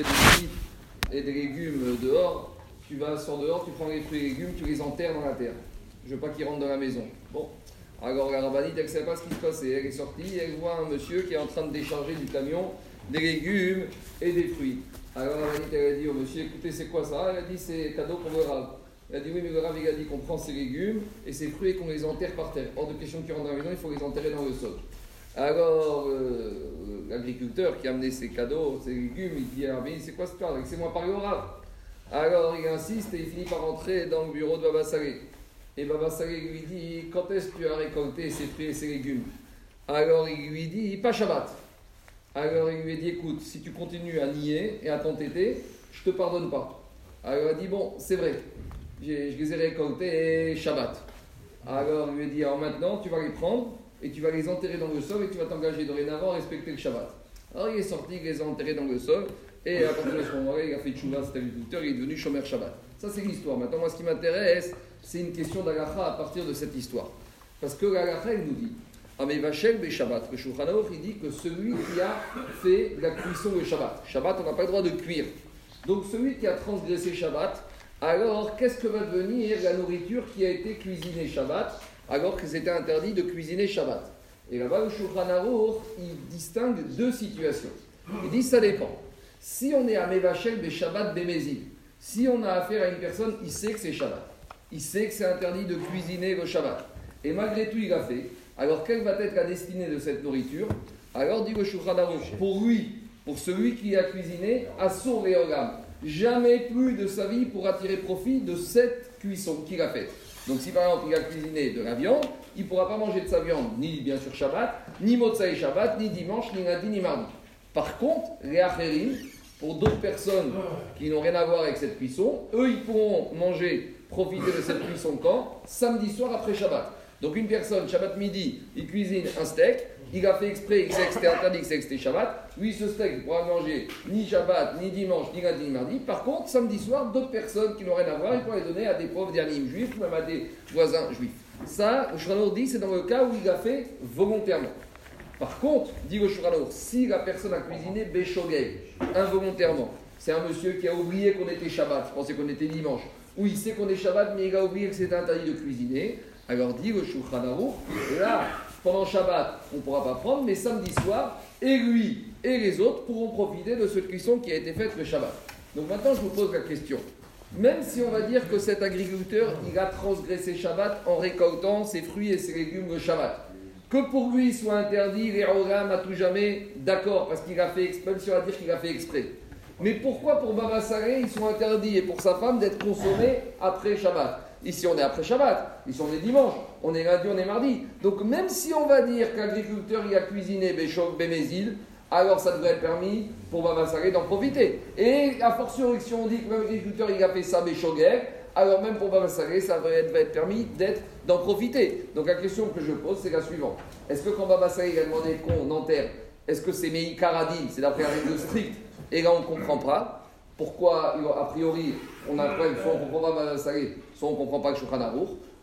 des fruits et des légumes dehors, tu vas sur dehors, tu prends les fruits et légumes, tu les enterres dans la terre. Je veux pas qu'ils rentrent dans la maison. Bon. Alors la rabbinite, elle ne savait pas ce qui se passait. Elle est sortie, elle voit un monsieur qui est en train de décharger du camion des légumes et des fruits. Alors la rabbinite, elle a dit au monsieur, écoutez, c'est quoi ça? Elle a dit, c'est cadeau pour le rave. Elle a dit, oui, mais le rave, il a dit qu'on prend ces légumes et ces fruits et qu'on les enterre par terre. Hors de question qu'ils rentrent dans la maison, il faut les enterrer dans le sol. Alors, euh, l'agriculteur qui a amené ses cadeaux, ses légumes, il dit, ah, mais c'est quoi cette histoire Laissez-moi parler au rave. Alors, il insiste et il finit par rentrer dans le bureau de Baba Salé. Et Baba Salé lui dit, quand est-ce que tu as récolté ces fruits et ces légumes? Alors, il lui dit, pas Shabbat. Alors, il lui dit, écoute, si tu continues à nier et à t'entêter, je te pardonne pas. Alors, il dit, bon, c'est vrai, je les ai récoltés Shabbat. Alors, il lui dit, alors maintenant, tu vas les prendre et tu vas les enterrer dans le sol et tu vas t'engager dorénavant à respecter le Shabbat. Alors, il est sorti, il les a enterrés dans le sol et à partir de ce moment-là, il a fait Tchouva, cet agriculteur, il est devenu Shomer Shabbat. Ça, c'est l'histoire. Maintenant, moi, ce qui m'intéresse, c'est une question d'Alacha à partir de cette histoire. Parce que l'Alacha, il nous dit, Amevachel be Shabbat, le il dit que celui qui a fait la cuisson le Shabbat. Shabbat, on n'a pas le droit de cuire. Donc, celui qui a transgressé Shabbat, alors qu'est-ce que va devenir la nourriture qui a été cuisinée Shabbat, alors que c'était interdit de cuisiner Shabbat Et là-bas, le Shulchan il distingue deux situations. Il dit, ça dépend. Si on est à Mevachel be Shabbat Bemezil, si on a affaire à une personne, il sait que c'est Shabbat. Il sait que c'est interdit de cuisiner le Shabbat. Et malgré tout, il a fait. Alors, quelle va être la destinée de cette nourriture? Alors, dit le Shulchan pour lui, pour celui qui a cuisiné, Assur et Jamais plus de sa vie pour attirer profit de cette cuisson qu'il a faite. Donc, si par exemple il a cuisiné de la viande, il ne pourra pas manger de sa viande, ni bien sûr Shabbat, ni Motsai Shabbat, ni dimanche, ni lundi, ni mardi. Par contre, les Acherim, pour d'autres personnes qui n'ont rien à voir avec cette cuisson, eux, ils pourront manger, profiter de cette cuisson quand? Samedi soir après Shabbat. Donc une personne, Shabbat midi, il cuisine un steak, il a fait exprès, il sait que c'était interdit, il sait que c'était Shabbat. Lui, ce steak, il pourra manger ni Shabbat, ni dimanche, ni lundi, ni mardi. Par contre, samedi soir, d'autres personnes qui n'ont rien à voir, il pourra les donner à des pauvres derniers juifs ou même à des voisins juifs. Ça, le Shuranour dit, c'est dans le cas où il a fait volontairement. Par contre, dit le Shuranour, si la personne a cuisiné Béchogay, involontairement, c'est un monsieur qui a oublié qu'on était Shabbat, je pensais qu'on était dimanche, ou il sait qu'on est Shabbat, mais il a oublié que c'était interdit de cuisiner, alors dit le Shulchan là, pendant Shabbat, on ne pourra pas prendre, mais samedi soir, et lui et les autres pourront profiter de cette cuisson qui a été faite le Shabbat. Donc maintenant, je vous pose la question. Même si on va dire que cet agriculteur, il a transgressé Shabbat en récoltant ses fruits et ses légumes le Shabbat, que pour lui soit interdit les à tout jamais, d'accord, parce qu'il a fait exprès, on va dire qu'il a fait exprès. Mais pourquoi pour Baba ils sont interdits et pour sa femme d'être consommés après Shabbat? Ici, on est après Shabbat. Ici, on est dimanche. On est lundi, on est mardi. Donc, même si on va dire qu'agriculteur il a cuisiné Béchok, Bémézil, alors ça devrait être permis pour Baba Saré d'en profiter. Et à fortiori, si on dit que l'agriculteur il a fait ça Béchoguer, alors même pour Baba Saré, ça devrait être, permis d'en profiter. Donc, la question que je pose, c'est la suivante. Est-ce que quand Baba Saré a demandé qu'on enterre, est-ce que c'est Meï Karadi, c'est d'après la règle stricte, et là on ne comprend pas pourquoi, a priori, on a un problème, soit on comprend pas Salé, soit on comprend pas le Shulchan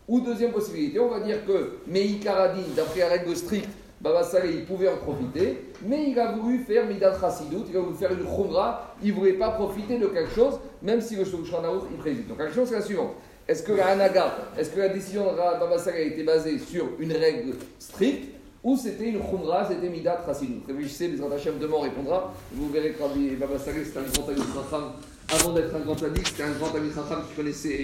Ou deuxième possibilité, on va dire que Meï Karadin, d'après la règle stricte, Baba Salé, il pouvait en profiter, mais il a voulu faire Midat Chassidout, il a voulu faire une Khumra, il ne voulait pas profiter de quelque chose, même si le Shulchan il préside. Donc la question c'est la suivante. Est-ce que la Hanaga, est-ce que la décision de Baba Salé a été basée sur une règle stricte? Ou c'était une khumra, c'était midat chassidut. Réfléchissez, les Hashem demain répondra. Vous verrez que Rabbi Baba c'était un grand ami Avant d'être un grand ami, c'était un grand ami qui connaissait